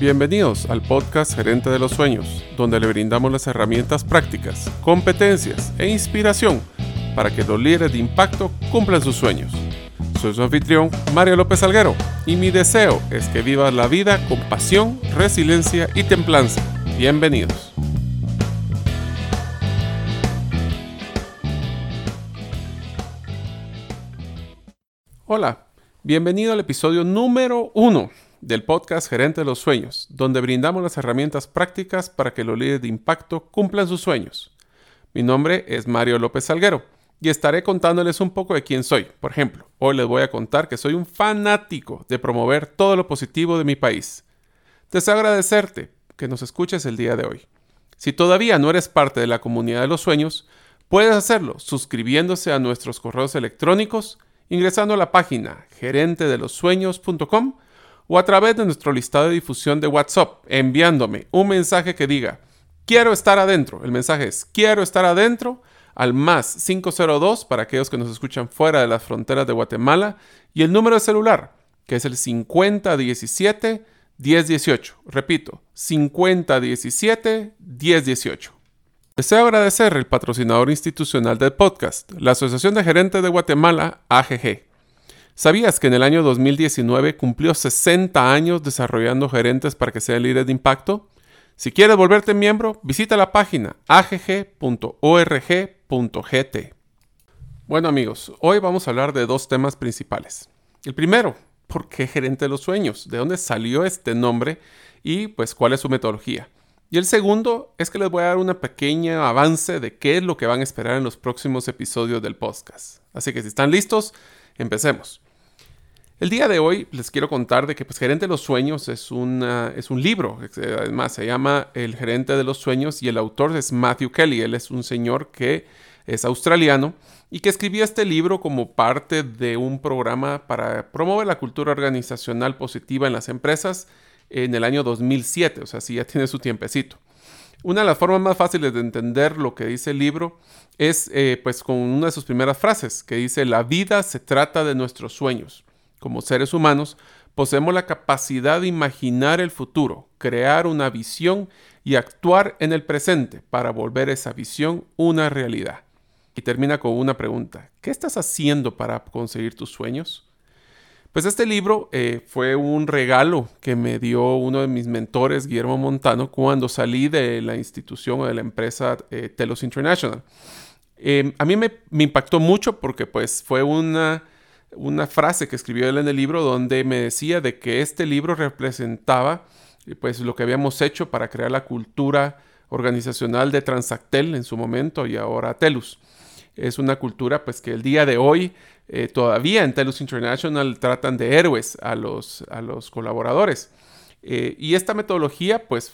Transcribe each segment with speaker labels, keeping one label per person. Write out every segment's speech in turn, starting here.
Speaker 1: Bienvenidos al podcast Gerente de los Sueños, donde le brindamos las herramientas prácticas, competencias e inspiración para que los líderes de impacto cumplan sus sueños. Soy su anfitrión, Mario López Alguero, y mi deseo es que vivas la vida con pasión, resiliencia y templanza. Bienvenidos. Hola, bienvenido al episodio número uno del podcast Gerente de los Sueños, donde brindamos las herramientas prácticas para que los líderes de impacto cumplan sus sueños. Mi nombre es Mario López Salguero y estaré contándoles un poco de quién soy. Por ejemplo, hoy les voy a contar que soy un fanático de promover todo lo positivo de mi país. Deseo agradecerte que nos escuches el día de hoy. Si todavía no eres parte de la comunidad de los sueños, puedes hacerlo suscribiéndose a nuestros correos electrónicos, ingresando a la página gerentedelosueños.com o a través de nuestro listado de difusión de WhatsApp, enviándome un mensaje que diga, quiero estar adentro. El mensaje es, quiero estar adentro al más 502 para aquellos que nos escuchan fuera de las fronteras de Guatemala y el número de celular, que es el 5017 1018. Repito, 5017 1018. Deseo agradecer el patrocinador institucional del podcast, la Asociación de Gerentes de Guatemala, AGG. ¿Sabías que en el año 2019 cumplió 60 años desarrollando gerentes para que sean líderes de impacto? Si quieres volverte miembro, visita la página agg.org.gt. Bueno amigos, hoy vamos a hablar de dos temas principales. El primero, ¿por qué gerente de los sueños? ¿De dónde salió este nombre? Y pues cuál es su metodología. Y el segundo es que les voy a dar una pequeña avance de qué es lo que van a esperar en los próximos episodios del podcast. Así que si están listos, empecemos. El día de hoy les quiero contar de que pues, Gerente de los Sueños es, es un libro, además se llama El Gerente de los Sueños y el autor es Matthew Kelly, él es un señor que es australiano y que escribió este libro como parte de un programa para promover la cultura organizacional positiva en las empresas en el año 2007, o sea, sí ya tiene su tiempecito. Una de las formas más fáciles de entender lo que dice el libro es eh, pues con una de sus primeras frases que dice, la vida se trata de nuestros sueños como seres humanos, poseemos la capacidad de imaginar el futuro, crear una visión y actuar en el presente para volver esa visión una realidad. Y termina con una pregunta. ¿Qué estás haciendo para conseguir tus sueños? Pues este libro eh, fue un regalo que me dio uno de mis mentores, Guillermo Montano, cuando salí de la institución o de la empresa eh, Telos International. Eh, a mí me, me impactó mucho porque pues fue una una frase que escribió él en el libro donde me decía de que este libro representaba eh, pues lo que habíamos hecho para crear la cultura organizacional de Transactel en su momento y ahora Telus. Es una cultura pues que el día de hoy eh, todavía en Telus International tratan de héroes a los, a los colaboradores. Eh, y esta metodología pues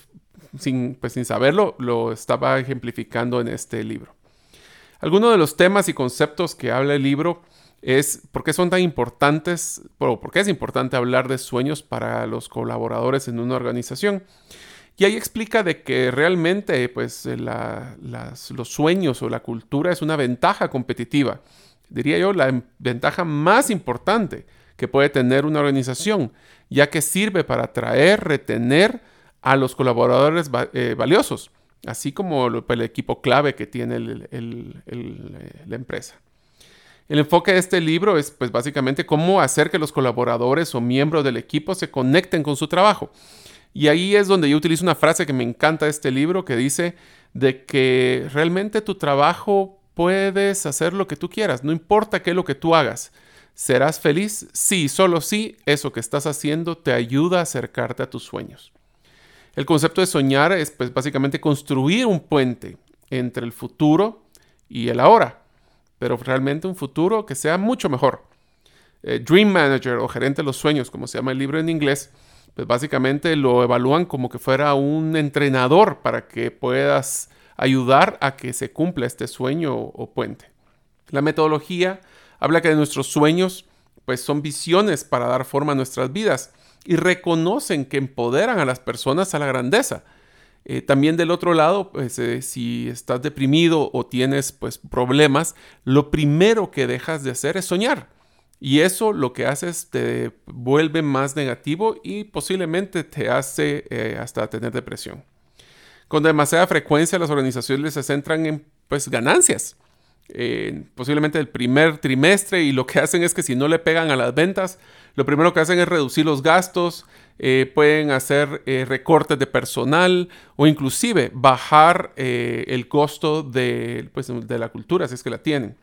Speaker 1: sin, pues sin saberlo lo estaba ejemplificando en este libro. Algunos de los temas y conceptos que habla el libro es por qué son tan importantes, o por qué es importante hablar de sueños para los colaboradores en una organización. Y ahí explica de que realmente pues, los sueños o la cultura es una ventaja competitiva. Diría yo, la ventaja más importante que puede tener una organización, ya que sirve para atraer, retener a los colaboradores eh, valiosos, así como el equipo clave que tiene la empresa. El enfoque de este libro es pues básicamente cómo hacer que los colaboradores o miembros del equipo se conecten con su trabajo. Y ahí es donde yo utilizo una frase que me encanta de este libro que dice de que realmente tu trabajo puedes hacer lo que tú quieras, no importa qué es lo que tú hagas. ¿Serás feliz? Sí, solo sí, eso que estás haciendo te ayuda a acercarte a tus sueños. El concepto de soñar es pues básicamente construir un puente entre el futuro y el ahora pero realmente un futuro que sea mucho mejor. Eh, Dream Manager o gerente de los sueños, como se llama el libro en inglés, pues básicamente lo evalúan como que fuera un entrenador para que puedas ayudar a que se cumpla este sueño o, puente. La metodología habla que nuestros sueños pues son visiones para dar forma a nuestras vidas y reconocen que empoderan a las personas a la grandeza. Eh, también del otro lado, pues, eh, si estás deprimido o tienes pues, problemas, lo primero que dejas de hacer es soñar. Y eso lo que hace es te vuelve más negativo y posiblemente te hace eh, hasta tener depresión. Con demasiada frecuencia las organizaciones se centran en pues ganancias. posiblemente el primer trimestre y lo que hacen es que si no le pegan a las ventas, lo primero que hacen es reducir los gastos, eh, pueden hacer eh, recortes de personal o inclusive bajar eh, el costo de, pues, de, la cultura, si es que la tienen.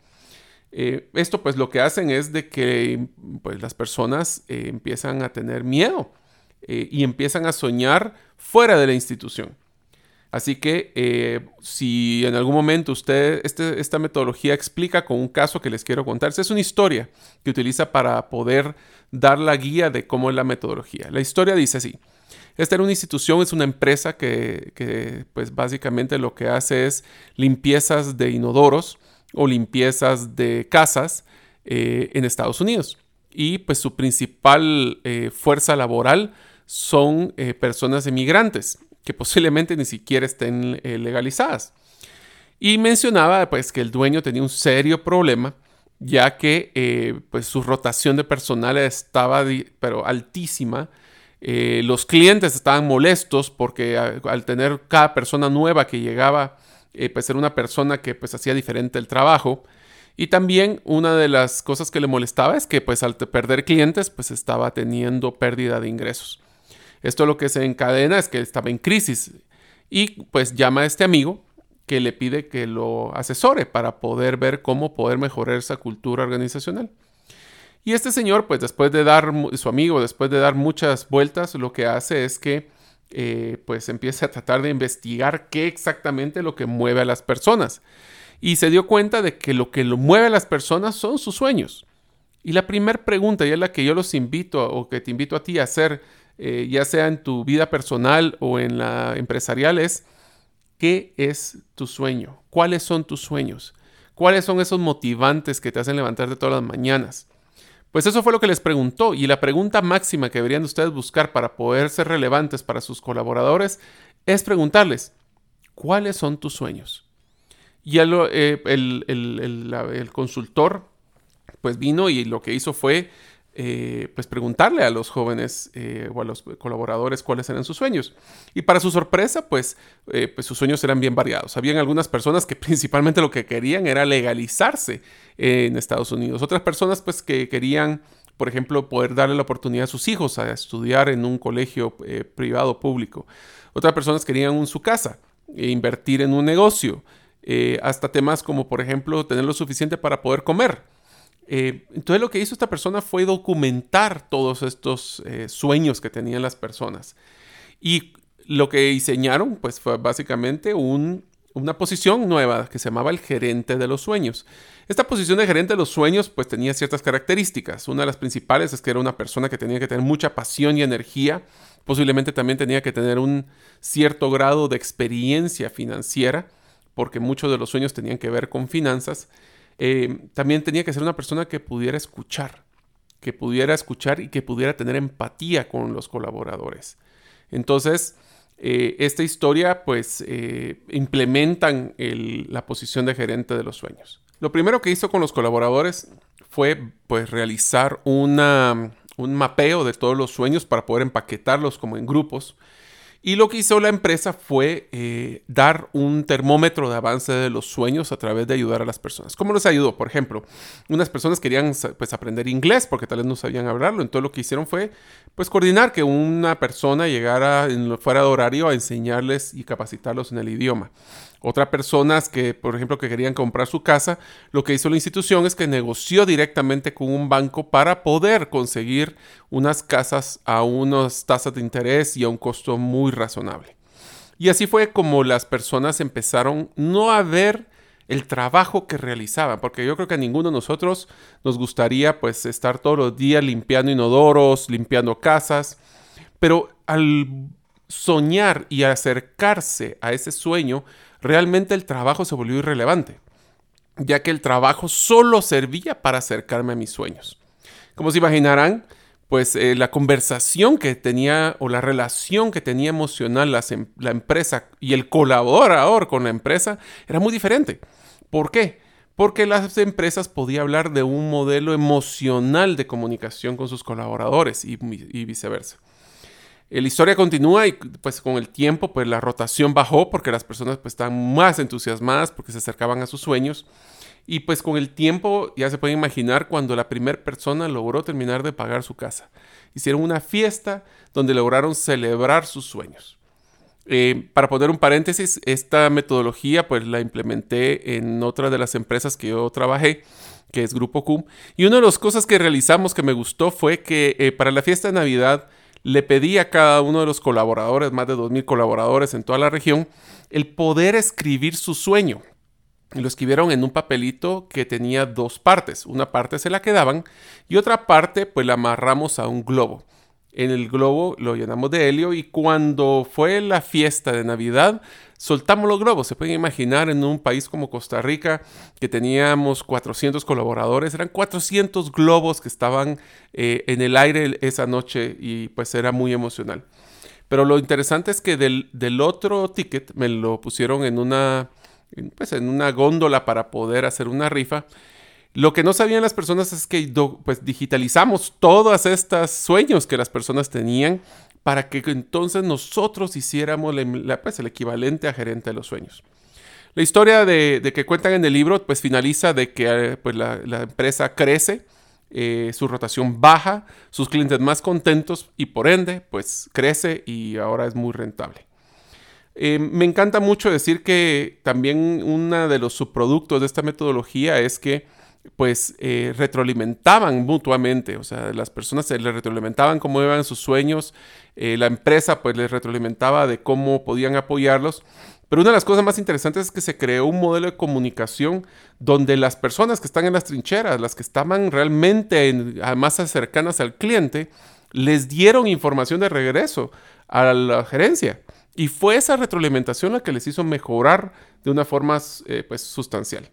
Speaker 1: esto pues lo que hacen es de que pues, las personas empiezan a tener miedo y empiezan a soñar fuera de la institución. Así que eh, si en algún momento usted, este, esta metodología explica con un caso que les quiero contar, es una historia que utiliza para poder dar la guía de cómo es la metodología. La historia dice así. Esta era una institución, es una empresa que, pues básicamente lo que hace es limpiezas de inodoros o limpiezas de casas eh, en Estados Unidos. Y pues su principal eh, fuerza laboral son personas emigrantes que posiblemente ni siquiera estén eh, legalizadas. Y mencionaba pues que el dueño tenía un serio problema ya que eh, pues su rotación de personal estaba pero altísima. Eh, los clientes estaban molestos porque al tener cada persona nueva que llegaba, pues era una persona que pues hacía diferente el trabajo. Y también una de las cosas que le molestaba es que pues al perder clientes pues estaba teniendo pérdida de ingresos. Esto lo que se encadena es que estaba en crisis y pues llama a este amigo que le pide que lo asesore para poder ver cómo poder mejorar esa cultura organizacional. Y este señor, pues después de dar, su amigo, después de dar muchas vueltas, lo que hace es que eh, pues empieza a tratar de investigar qué exactamente lo que mueve a las personas. Y se dio cuenta de que lo que lo mueve a las personas son sus sueños. Y la primera pregunta, y es la que yo los invito o que te invito a ti a hacer eh, ya sea en tu vida personal o en la empresarial, es ¿qué es tu sueño? ¿Cuáles son tus sueños? ¿Cuáles son esos motivantes que te hacen levantarte todas las mañanas? Pues eso fue lo que les preguntó y la pregunta máxima que deberían ustedes buscar para poder ser relevantes para sus colaboradores es preguntarles, ¿cuáles son tus sueños? Y eh, el, el, consultor pues vino y lo que hizo fue eh, pues preguntarle a los jóvenes eh, o a los colaboradores cuáles eran sus sueños. Y para su sorpresa, pues, eh, pues sus sueños eran bien variados. Habían algunas personas que principalmente lo que querían era legalizarse en Estados Unidos. Otras personas pues que querían, por ejemplo, poder darle la oportunidad a sus hijos a estudiar en un colegio privado público. Otras personas querían su casa, e invertir en un negocio. hasta temas como, por ejemplo, tener lo suficiente para poder comer. Eh, entonces lo que hizo esta persona fue documentar todos estos eh, sueños que tenían las personas. Y lo que diseñaron pues fue básicamente una posición nueva que se llamaba el gerente de los sueños. Esta posición de gerente de los sueños pues tenía ciertas características. Una de las principales es que era una persona que tenía que tener mucha pasión y energía. Posiblemente también tenía que tener un cierto grado de experiencia financiera porque muchos de los sueños tenían que ver con finanzas eh, también tenía que ser una persona que pudiera escuchar, que pudiera escuchar y que pudiera tener empatía con los colaboradores. Entonces, eh, esta historia, pues, eh, implementan la posición de gerente de los sueños. Lo primero que hizo con los colaboradores fue, pues, realizar una, un mapeo de todos los sueños para poder empaquetarlos como en grupos y lo que hizo la empresa fue eh, dar un termómetro de avance de los sueños a través de ayudar a las personas. ¿Cómo les ayudó? Por ejemplo, unas personas querían pues, aprender inglés porque tal vez no sabían hablarlo. Entonces lo que hicieron fue pues, coordinar que una persona llegara en, fuera de horario a enseñarles y capacitarlos en el idioma. Otras personas que, por ejemplo, que querían comprar su casa, lo que hizo la institución es que negoció directamente con un banco para poder conseguir unas casas a unas tasas de interés y a un costo muy razonable. Y así fue como las personas empezaron no a ver el trabajo que realizaban, porque yo creo que a ninguno de nosotros nos gustaría pues estar todos los días limpiando inodoros, limpiando casas, pero al soñar y acercarse a ese sueño, realmente el trabajo se volvió irrelevante, ya que el trabajo solo servía para acercarme a mis sueños. Como se imaginarán, pues eh, la conversación que tenía o la relación que tenía emocional em, la, empresa y el colaborador con la empresa era muy diferente. ¿Por qué? porque las empresas podían hablar de un modelo emocional de comunicación con sus colaboradores y, viceversa. Eh, la historia continúa y pues con el tiempo pues la rotación bajó porque las personas pues estaban más entusiasmadas porque se acercaban a sus sueños y pues con el tiempo ya se puede imaginar cuando la primera persona logró terminar de pagar su casa. Hicieron una fiesta donde lograron celebrar sus sueños. Eh, para poner un paréntesis, esta metodología pues la implementé en otra de las empresas que yo trabajé, que es Grupo CUM. Y una de las cosas que realizamos que me gustó fue que eh, para la fiesta de Navidad le pedí a cada uno de los colaboradores, más de 2.000 colaboradores en toda la región, el poder escribir su sueño. Lo escribieron en un papelito que tenía dos partes. Una parte se la quedaban y otra parte pues la amarramos a un globo en el globo, lo llenamos de helio y cuando fue la fiesta de Navidad, soltamos los globos. Se pueden imaginar en un país como Costa Rica que teníamos 400 colaboradores, eran 400 globos que estaban eh, en el aire esa noche y pues era muy emocional. Pero lo interesante es que del, del otro ticket me lo pusieron en una, pues en una góndola para poder hacer una rifa lo que no sabían las personas es que pues, digitalizamos todos estos sueños que las personas tenían para que entonces nosotros hiciéramos pues, el equivalente a gerente de los sueños. La historia de, que cuentan en el libro pues finaliza de que eh, pues, la, empresa crece, eh, su rotación baja, sus clientes más contentos y por ende pues crece y ahora es muy rentable. Eh, me encanta mucho decir que también uno de los subproductos de esta metodología es que pues eh, retroalimentaban mutuamente, o sea, las personas se les retroalimentaban cómo iban sus sueños, eh, la empresa pues les retroalimentaba de cómo podían apoyarlos. Pero una de las cosas más interesantes es que se creó un modelo de comunicación donde las personas que están en las trincheras, las que estaban realmente más cercanas al cliente, les dieron información de regreso a la gerencia. Y fue esa retroalimentación la que les hizo mejorar de una forma eh, pues, sustancial.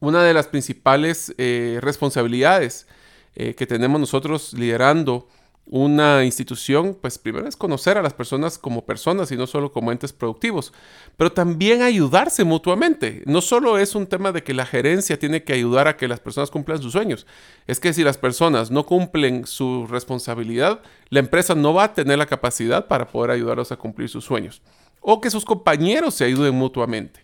Speaker 1: Una de las principales eh, responsabilidades eh, que tenemos nosotros liderando una institución, pues primero es conocer a las personas como personas y no solo como entes productivos, pero también ayudarse mutuamente. No solo es un tema de que la gerencia tiene que ayudar a que las personas cumplan sus sueños, es que si las personas no cumplen su responsabilidad, la empresa no va a tener la capacidad para poder ayudarlos a cumplir sus sueños, o que sus compañeros se ayuden mutuamente.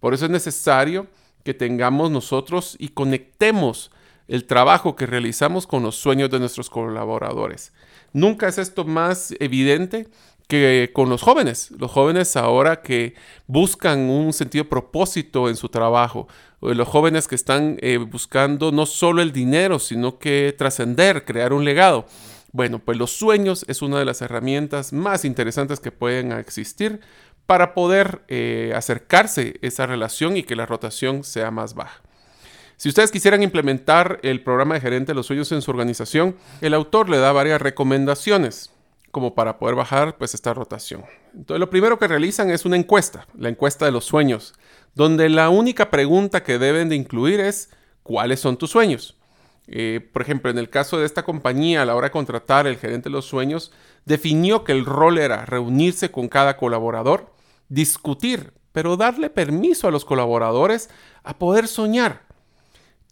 Speaker 1: Por eso es necesario que tengamos nosotros y conectemos el trabajo que realizamos con los sueños de nuestros colaboradores. Nunca es esto más evidente que con los jóvenes. Los jóvenes ahora que buscan un sentido propósito en su trabajo. Los jóvenes que están eh, buscando no solo el dinero, sino que trascender, crear un legado. Bueno, pues los sueños es una de las herramientas más interesantes que pueden existir para poder eh, acercarse esa relación y que la rotación sea más baja. Si ustedes quisieran implementar el programa de gerente de los sueños en su organización, el autor le da varias recomendaciones como para poder bajar pues esta rotación. Entonces lo primero que realizan es una encuesta, la encuesta de los sueños, donde la única pregunta que deben de incluir es ¿cuáles son tus sueños? Eh, por ejemplo, en el caso de esta compañía, a la hora de contratar el gerente de los sueños, definió que el rol era reunirse con cada colaborador, discutir, pero darle permiso a los colaboradores a poder soñar.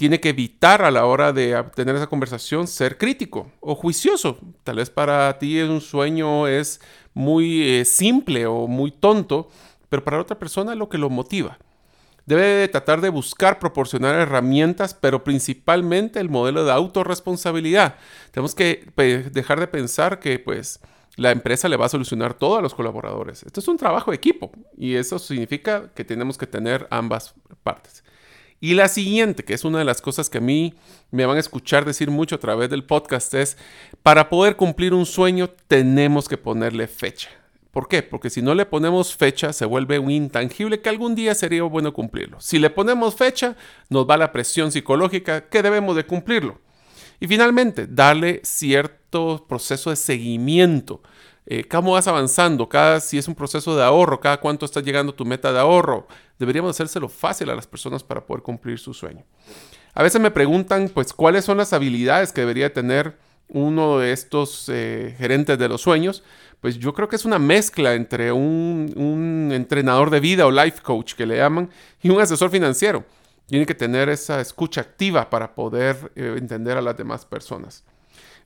Speaker 1: Tiene que evitar a la hora de tener esa conversación ser crítico o juicioso. Tal vez para ti un sueño es muy eh, simple o muy tonto, pero para otra persona es lo que lo motiva. Debe tratar de buscar proporcionar herramientas, pero principalmente el modelo de autorresponsabilidad. Tenemos que dejar de pensar que pues la empresa le va a solucionar todo a los colaboradores. Esto es un trabajo de equipo y eso significa que tenemos que tener ambas partes. Y la siguiente, que es una de las cosas que a mí me van a escuchar decir mucho a través del podcast, es, para poder cumplir un sueño tenemos que ponerle fecha. ¿Por qué? Porque si no le ponemos fecha, se vuelve un intangible que algún día sería bueno cumplirlo. Si le ponemos fecha, nos va la presión psicológica que debemos de cumplirlo. Y finalmente, darle cierto proceso de seguimiento. Eh, ¿Cómo vas avanzando? Cada, si es un proceso de ahorro, cada cuánto está llegando tu meta de ahorro. Deberíamos hacérselo fácil a las personas para poder cumplir su sueño. A veces me preguntan, pues, cuáles son las habilidades que debería tener uno de estos eh, gerentes de los sueños pues yo creo que es una mezcla entre un, entrenador de vida o life coach que le llaman y un asesor financiero. Tiene que tener esa escucha activa para poder eh, entender a las demás personas.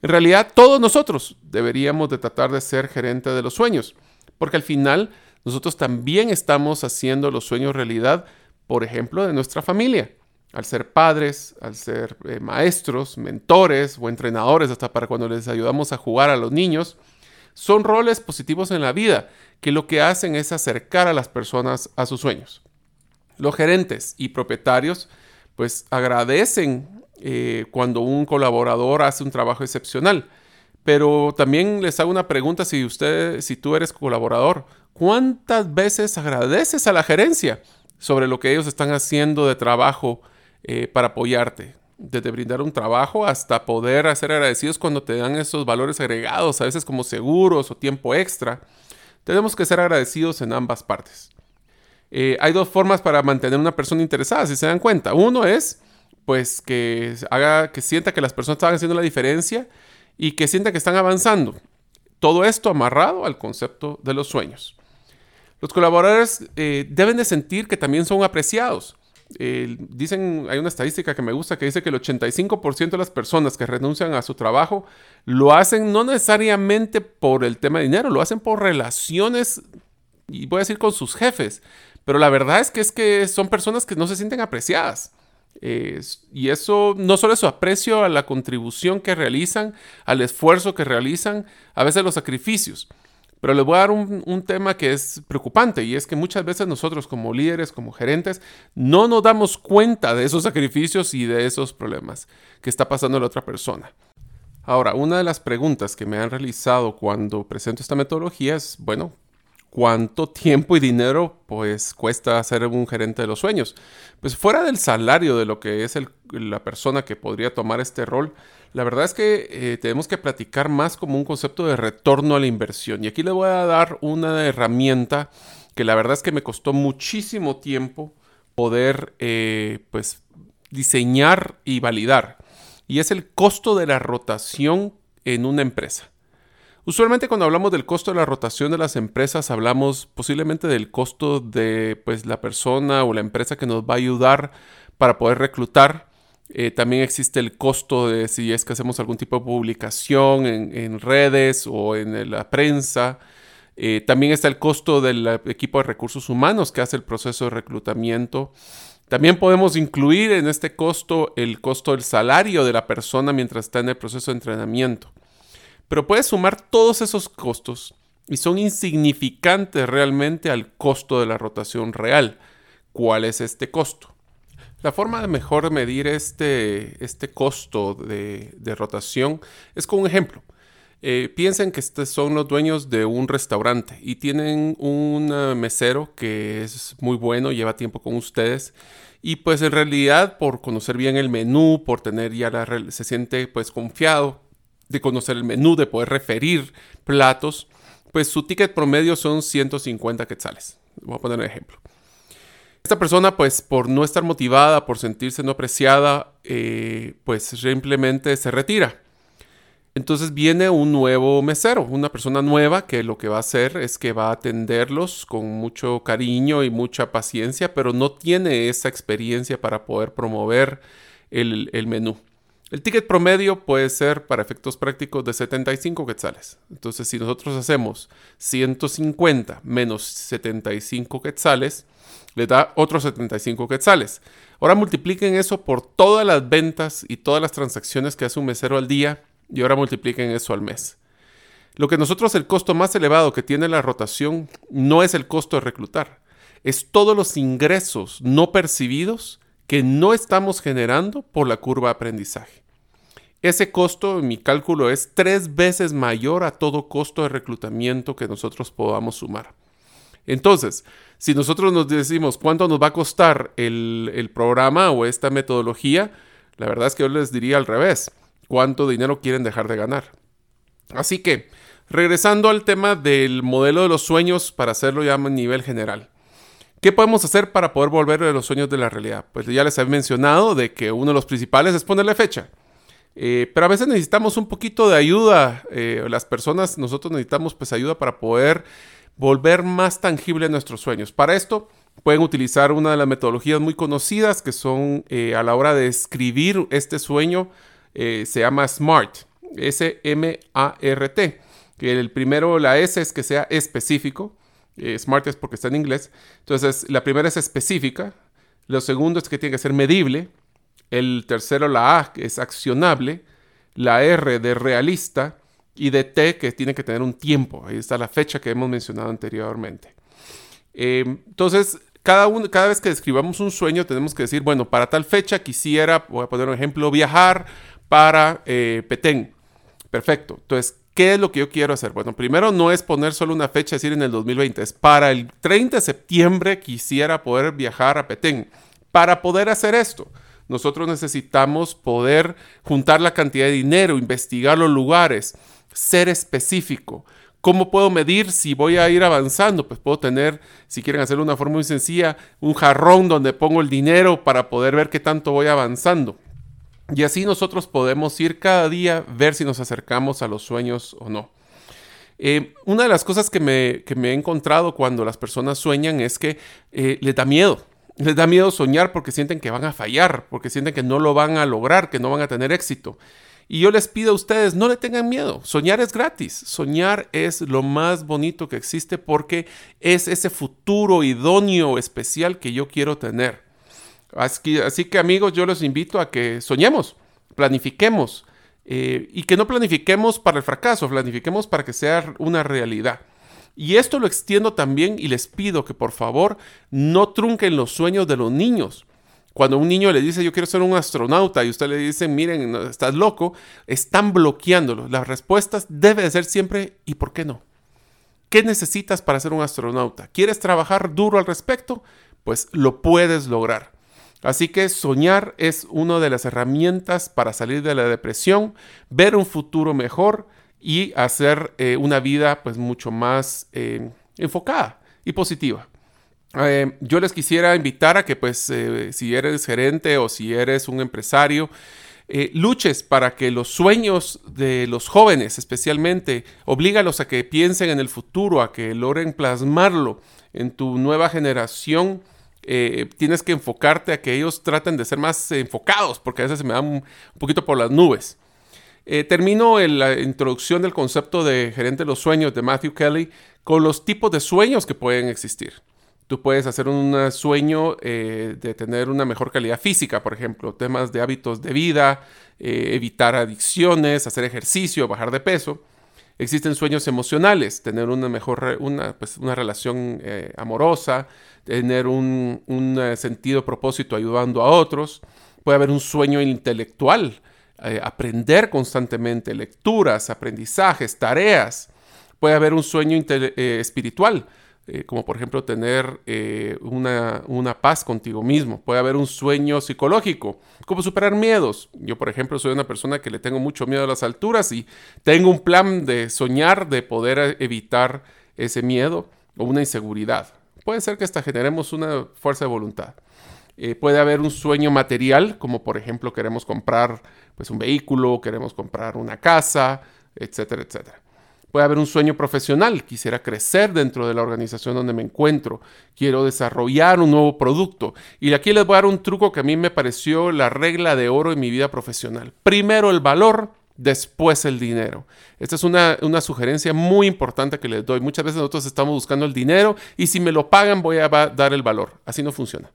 Speaker 1: En realidad, todos nosotros deberíamos de tratar de ser gerente de los sueños, porque al final nosotros también estamos haciendo los sueños realidad, por ejemplo, de nuestra familia. Al ser padres, al ser eh, maestros, mentores o entrenadores, hasta para cuando les ayudamos a jugar a los niños, son roles positivos en la vida que lo que hacen es acercar a las personas a sus sueños. Los gerentes y propietarios pues agradecen eh, cuando un colaborador hace un trabajo excepcional. Pero también les hago una pregunta si usted, si tú eres colaborador, ¿cuántas veces agradeces a la gerencia sobre lo que ellos están haciendo de trabajo eh, para apoyarte? Desde brindar un trabajo hasta poder ser agradecidos cuando te dan esos valores agregados, a veces como seguros o tiempo extra. Tenemos que ser agradecidos en ambas partes. Eh, hay dos formas para mantener una persona interesada, si se dan cuenta. Uno es, pues, que haga, que sienta que las personas están haciendo la diferencia y que sienta que están avanzando. Todo esto amarrado al concepto de los sueños. Los colaboradores eh, deben de sentir que también son apreciados. dicen, hay una estadística que me gusta que dice que el 85% de las personas que renuncian a su trabajo lo hacen no necesariamente por el tema de dinero, lo hacen por relaciones, y voy a decir con sus jefes, pero la verdad es que, es que son personas que no se sienten apreciadas. Y eso no solo es su aprecio a la contribución que realizan, al esfuerzo que realizan, a veces los sacrificios. Pero les voy a dar un, un, tema que es preocupante y es que muchas veces nosotros como líderes, como gerentes, no nos damos cuenta de esos sacrificios y de esos problemas que está pasando la otra persona. Ahora, una de las preguntas que me han realizado cuando presento esta metodología es, bueno, cuánto tiempo y dinero pues cuesta ser un gerente de los sueños. Pues fuera del salario de lo que es la persona que podría tomar este rol, la verdad es que eh, tenemos que platicar más como un concepto de retorno a la inversión. Y aquí le voy a dar una herramienta que la verdad es que me costó muchísimo tiempo poder eh, pues diseñar y validar. Y es el costo de la rotación en una empresa. Usualmente cuando hablamos del costo de la rotación de las empresas, hablamos posiblemente del costo de pues, la persona o la empresa que nos va a ayudar para poder reclutar. Eh, también existe el costo de si es que hacemos algún tipo de publicación en, redes o en la prensa. Eh, también está el costo del equipo de recursos humanos que hace el proceso de reclutamiento. También podemos incluir en este costo el costo del salario de la persona mientras está en el proceso de entrenamiento. Pero puedes sumar todos esos costos y son insignificantes realmente al costo de la rotación real. ¿Cuál es este costo? La forma de mejor medir este, este costo de, rotación es con un ejemplo. Eh, piensen que estos son los dueños de un restaurante y tienen un mesero que es muy bueno, lleva tiempo con ustedes y pues en realidad por conocer bien el menú, por tener ya la, se siente pues confiado de conocer el menú, de poder referir platos, pues su ticket promedio son 150 quetzales. Voy a poner un ejemplo. Esta persona, pues por no estar motivada, por sentirse no apreciada, eh, pues simplemente se retira. Entonces viene un nuevo mesero, una persona nueva que lo que va a hacer es que va a atenderlos con mucho cariño y mucha paciencia, pero no tiene esa experiencia para poder promover el, el menú. El ticket promedio puede ser para efectos prácticos de 75 quetzales. Entonces, si nosotros hacemos 150 menos 75 quetzales, le da otros 75 quetzales. Ahora multipliquen eso por todas las ventas y todas las transacciones que hace un mesero al día y ahora multipliquen eso al mes. Lo que nosotros el costo más elevado que tiene la rotación no es el costo de reclutar, es todos los ingresos no percibidos que no estamos generando por la curva de aprendizaje. Ese costo, en mi cálculo, es tres veces mayor a todo costo de reclutamiento que nosotros podamos sumar. Entonces, si nosotros nos decimos cuánto nos va a costar el, programa o esta metodología, la verdad es que yo les diría al revés, cuánto dinero quieren dejar de ganar. Así que, regresando al tema del modelo de los sueños para hacerlo ya a nivel general. ¿Qué podemos hacer para poder volver a los sueños de la realidad? Pues ya les he mencionado de que uno de los principales es ponerle fecha. Eh, pero a veces necesitamos un poquito de ayuda. Eh, las personas, nosotros necesitamos pues ayuda para poder volver más tangible nuestros sueños. Para esto Pueden utilizar una de las metodologías muy conocidas que son eh, a la hora de escribir este sueño, se llama SMART, S-M-A-R-T. Que el primero, la S es que sea específico, eh, SMART es porque está en inglés. Entonces, la primera es específica, lo segundo es que tiene que ser medible, el tercero, la A, que es accionable, la R de realista y de T, que tiene que tener un tiempo. Ahí está la fecha que hemos mencionado anteriormente. entonces, cada, cada vez que describamos un sueño tenemos que decir, bueno, para tal fecha quisiera, voy a poner un ejemplo, viajar para eh, Petén. Perfecto. Entonces, ¿qué es lo que yo quiero hacer? Bueno, primero no es poner solo una fecha, decir en el 2020, es para el 30 de septiembre quisiera poder viajar a Petén. Para poder hacer esto, nosotros necesitamos poder juntar la cantidad de dinero, investigar los lugares, ser específico. ¿Cómo puedo medir si voy a ir avanzando? Pues puedo tener, si quieren hacerlo de una forma muy sencilla, un jarrón donde pongo el dinero para poder ver qué tanto voy avanzando. Y así nosotros podemos ir cada día, ver si nos acercamos a los sueños o no. Eh, una de las cosas que me, he encontrado cuando las personas sueñan es que eh, les da miedo. Les da miedo soñar porque sienten que van a fallar, porque sienten que no lo van a lograr, que no van a tener éxito. Y yo les pido a ustedes, no le tengan miedo. Soñar es gratis. Soñar es lo más bonito que existe porque es ese futuro idóneo especial que yo quiero tener. Así, que amigos, yo los invito a que soñemos, planifiquemos eh, y que no planifiquemos para el fracaso, planifiquemos para que sea una realidad. Y esto lo extiendo también y les pido que por favor no trunquen los sueños de los niños. Cuando un niño le dice yo quiero ser un astronauta y usted le dice miren, estás loco, están bloqueándolo. Las respuestas deben ser siempre ¿y por qué no? ¿Qué necesitas para ser un astronauta? ¿Quieres trabajar duro al respecto? Pues lo puedes lograr. Así que soñar es una de las herramientas para salir de la depresión, ver un futuro mejor y hacer eh, una vida pues mucho más eh, enfocada y positiva. Eh, yo les quisiera invitar a que pues si eres gerente o si eres un empresario, luches para que los sueños de los jóvenes especialmente, oblígalos a que piensen en el futuro, a que logren plasmarlo en tu nueva generación. Tienes que enfocarte a que ellos traten de ser más enfocados, porque a veces se me dan un, poquito por las nubes. termino en la introducción del concepto de gerente de los sueños de Matthew Kelly con los tipos de sueños que pueden existir. Tú puedes hacer un sueño eh, de tener una mejor calidad física, por ejemplo, temas de hábitos de vida, eh, evitar adicciones, hacer ejercicio, bajar de peso. Existen sueños emocionales, tener una mejor una, pues, una relación eh, amorosa, tener un, un sentido propósito ayudando a otros. Puede haber un sueño intelectual, aprender constantemente, lecturas, aprendizajes, tareas. Puede haber un sueño espiritual, eh, como por ejemplo tener eh, una, una, paz contigo mismo. Puede haber un sueño psicológico, como superar miedos. Yo, por ejemplo, soy una persona que le tengo mucho miedo a las alturas y tengo un plan de soñar, de poder evitar ese miedo o una inseguridad. Puede ser que hasta generemos una fuerza de voluntad. Eh, puede haber un sueño material, como por ejemplo queremos comprar pues, un vehículo, queremos comprar una casa, etcétera, etcétera. Puede haber un sueño profesional, quisiera crecer dentro de la organización donde me encuentro, quiero desarrollar un nuevo producto. Y aquí les voy a dar un truco que a mí me pareció la regla de oro en mi vida profesional. Primero el valor, después el dinero. Esta es una, una, sugerencia muy importante que les doy. Muchas veces nosotros estamos buscando el dinero y si me lo pagan voy a dar el valor. Así no funciona.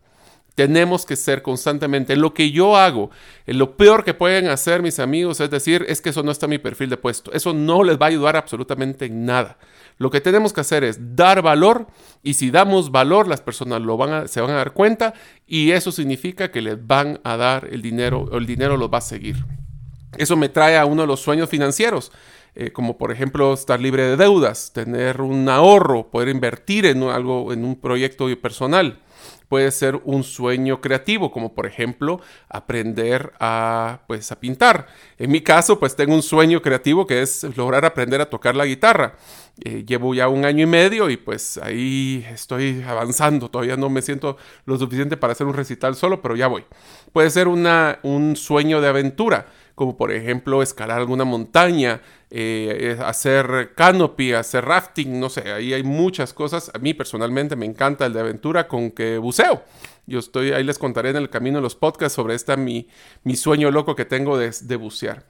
Speaker 1: Tenemos que ser constantemente lo que yo hago. Lo peor que pueden hacer mis amigos es decir, es que eso no está en mi perfil de puesto. Eso no les va a ayudar absolutamente en nada. Lo que tenemos que hacer es dar valor y si damos valor las personas lo van a, se van a dar cuenta y eso significa que les van a dar el dinero o el dinero los va a seguir. Eso me trae a uno de los sueños financieros. Eh, como por ejemplo estar libre de deudas, tener un ahorro, poder invertir en algo, en un proyecto personal puede ser un sueño creativo, como por ejemplo aprender a, pues, a pintar. En mi caso, pues tengo un sueño creativo que es lograr aprender a tocar la guitarra. Eh, llevo ya un año y medio y pues ahí estoy avanzando. Todavía no me siento lo suficiente para hacer un recital solo, pero ya voy. Puede ser una, un sueño de aventura como por ejemplo escalar alguna montaña, eh, hacer canopy, hacer rafting, no sé, ahí hay muchas cosas. A mí personalmente me encanta el de aventura con que buceo. Yo estoy, ahí les contaré en el camino de los podcasts sobre esta mi, mi sueño loco que tengo de, bucear.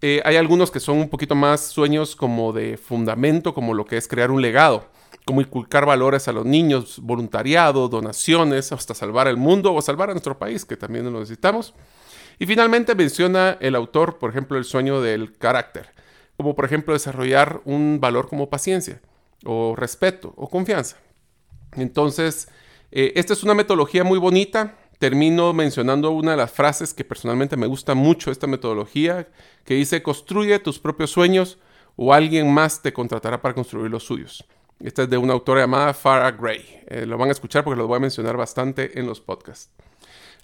Speaker 1: Eh, hay algunos que son un poquito más sueños como de fundamento, como lo que es crear un legado, como inculcar valores a los niños, voluntariado, donaciones, hasta salvar el mundo o salvar a nuestro país, que también lo necesitamos. Y finalmente menciona el autor, por ejemplo, el sueño del carácter, como por ejemplo desarrollar un valor como paciencia, o respeto, o confianza. Entonces, eh, esta es una metodología muy bonita, termino mencionando una de las frases que personalmente me gusta mucho esta metodología, que dice, construye tus propios sueños o alguien más te contratará para construir los suyos. Esta es de una autora llamada Farah Gray. Eh, lo van a escuchar porque lo voy a mencionar bastante en los podcasts.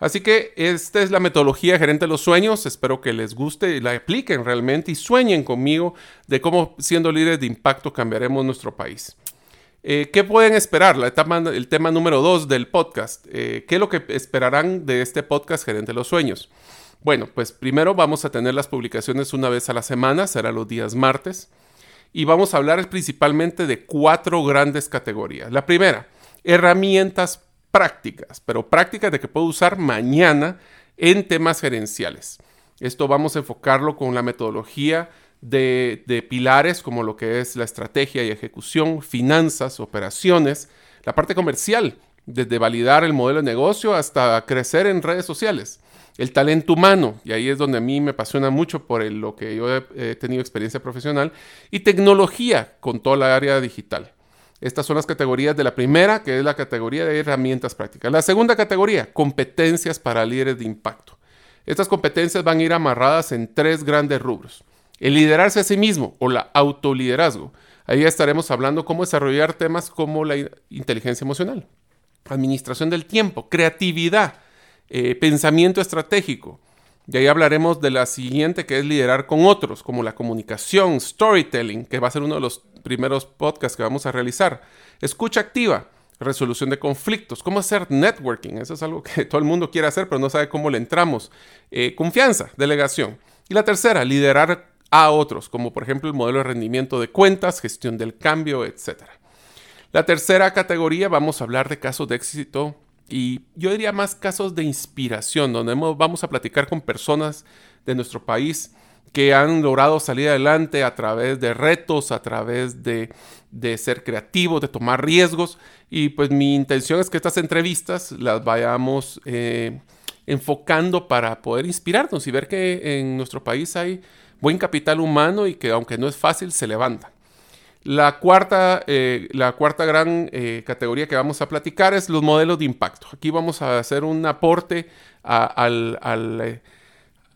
Speaker 1: Así que esta es la metodología gerente de los sueños. Espero que les guste y la apliquen realmente y sueñen conmigo de cómo siendo líderes de impacto cambiaremos nuestro país. Eh, ¿Qué pueden esperar? La el tema número dos del podcast. Eh, ¿Qué es lo que esperarán de este podcast Gerente de los Sueños? Bueno, pues primero vamos a tener las publicaciones una vez a la semana, será los días martes, y vamos a hablar principalmente de cuatro grandes categorías. La primera, herramientas prácticas, pero prácticas de que puedo usar mañana en temas gerenciales. Esto vamos a enfocarlo con la metodología de, pilares como lo que es la estrategia y ejecución, finanzas, operaciones, la parte comercial, desde validar el modelo de negocio hasta crecer en redes sociales. El talento humano, y ahí es donde a mí me apasiona mucho por lo que yo he, tenido experiencia profesional, y tecnología con toda la área digital. Estas son las categorías de la primera, que es la categoría de herramientas prácticas. La segunda categoría, competencias para líderes de impacto. Estas competencias van a ir amarradas en tres grandes rubros el liderarse a sí mismo o la autoliderazgo. Ahí estaremos hablando cómo desarrollar temas como la inteligencia emocional, administración del tiempo, creatividad, eh, pensamiento estratégico. Y ahí hablaremos de la siguiente que es liderar con otros, como la comunicación, storytelling, que va a ser uno de los primeros podcasts que vamos a realizar. Escucha activa, resolución de conflictos, cómo hacer networking, eso es algo que todo el mundo quiere hacer, pero no sabe cómo le entramos. Eh, confianza, delegación. Y la tercera, liderar a otros, como por ejemplo el modelo de rendimiento de cuentas, gestión del cambio, etc. La tercera categoría vamos a hablar de casos de éxito y yo diría más casos de inspiración, donde vamos a platicar con personas de nuestro país que han logrado salir adelante a través de retos, a través de, ser creativos, de tomar riesgos. Y pues mi intención es que estas entrevistas las vayamos eh, enfocando para poder inspirarnos y ver que en nuestro país hay buen capital humano y que aunque no es fácil, se levanta. La cuarta, eh, la cuarta gran eh, categoría que vamos a platicar es los modelos de impacto. Aquí vamos a hacer un aporte a, eh,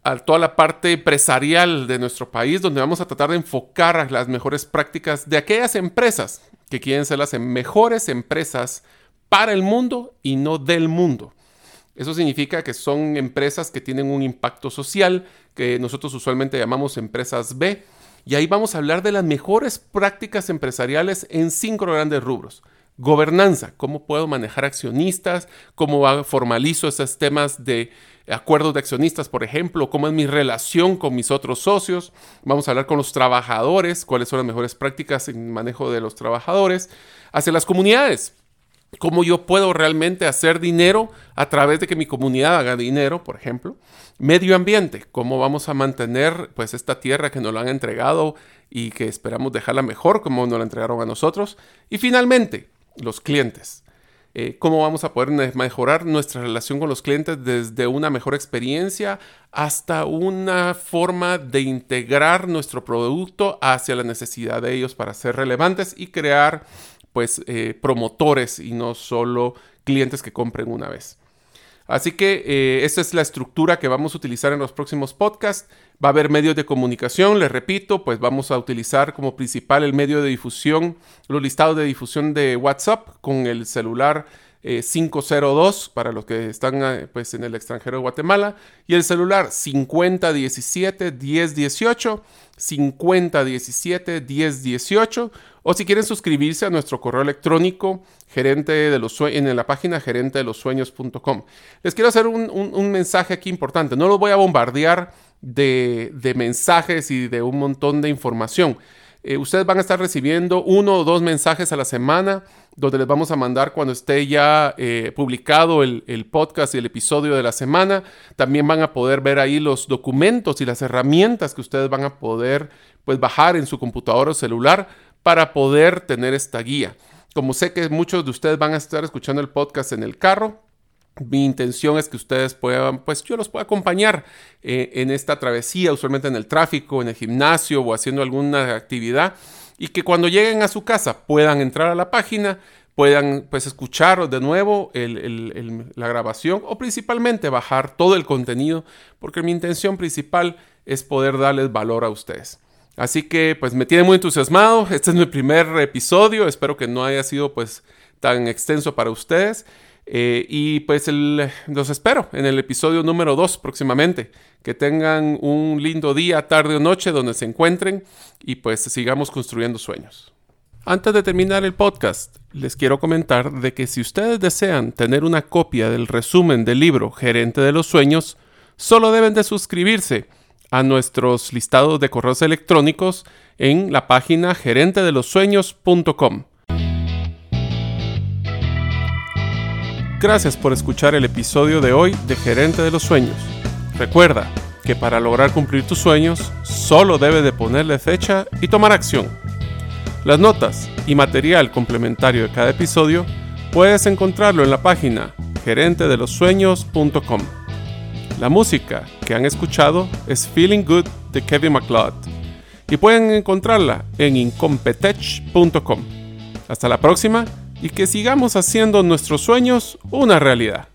Speaker 1: a, toda la parte empresarial de nuestro país, donde vamos a tratar de enfocar las mejores prácticas de aquellas empresas que quieren ser las mejores empresas para el mundo y no del mundo. Eso significa que son empresas que tienen un impacto social, que nosotros usualmente llamamos empresas B. Y ahí vamos a hablar de las mejores prácticas empresariales en cinco grandes rubros. Gobernanza, cómo puedo manejar accionistas, cómo formalizo esos temas de acuerdos de accionistas, por ejemplo, cómo es mi relación con mis otros socios. Vamos a hablar con los trabajadores, cuáles son las mejores prácticas en manejo de los trabajadores. Hacia las comunidades, cómo yo puedo realmente hacer dinero a través de que mi comunidad haga dinero, por ejemplo. Medio ambiente, cómo vamos a mantener pues esta tierra que nos la han entregado y que esperamos dejarla mejor como nos la entregaron a nosotros. Y finalmente, los clientes. Eh, cómo vamos a poder mejorar nuestra relación con los clientes desde una mejor experiencia hasta una forma de integrar nuestro producto hacia la necesidad de ellos para ser relevantes y crear pues eh, promotores y no solo clientes que compren una vez. Así que eh, esta es la estructura que vamos a utilizar en los próximos podcasts. Va a haber medios de comunicación, les repito, pues vamos a utilizar como principal el medio de difusión, los listados de difusión de WhatsApp con el celular 502 eh, para los que están pues, en el extranjero de Guatemala y el celular 5017 1018 5017 1018 o si quieren suscribirse a nuestro correo electrónico gerente de los en la página gerente de los sueños.com. Les quiero hacer un, mensaje aquí importante. No los voy a bombardear de, de mensajes y de un montón de información. Eh, ustedes van a estar recibiendo uno o dos mensajes a la semana donde les vamos a mandar cuando esté ya eh, publicado el, podcast y el episodio de la semana. También van a poder ver ahí los documentos y las herramientas que ustedes van a poder pues, bajar en su computadora o celular para poder tener esta guía. Como sé que muchos de ustedes van a estar escuchando el podcast en el carro, mi intención es que ustedes puedan, pues yo los pueda acompañar eh, en esta travesía, usualmente en el tráfico, en el gimnasio o haciendo alguna actividad, y que cuando lleguen a su casa puedan entrar a la página, puedan pues escuchar de nuevo la grabación o principalmente bajar todo el contenido, porque mi intención principal es poder darles valor a ustedes. Así que pues me tiene muy entusiasmado, este es mi primer episodio, espero que no haya sido pues tan extenso para ustedes. Eh, y pues los espero en el episodio número 2 próximamente. Que tengan un lindo día, tarde o noche donde se encuentren y pues sigamos construyendo sueños. Antes de terminar el podcast, les quiero comentar de que si ustedes desean tener una copia del resumen del libro Gerente de los Sueños, solo deben de suscribirse a nuestros listados de correos electrónicos en la página gerentedelosueños.com. Gracias por escuchar el episodio de hoy de Gerente de los Sueños. Recuerda que para lograr cumplir tus sueños, solo debes de ponerle fecha y tomar acción. Las notas y material complementario de cada episodio puedes encontrarlo en la página gerentedelosueños.com. La música que han escuchado es Feeling Good de Kevin MacLeod y pueden encontrarla en incompetech.com. Hasta la próxima y que sigamos haciendo nuestros sueños una realidad.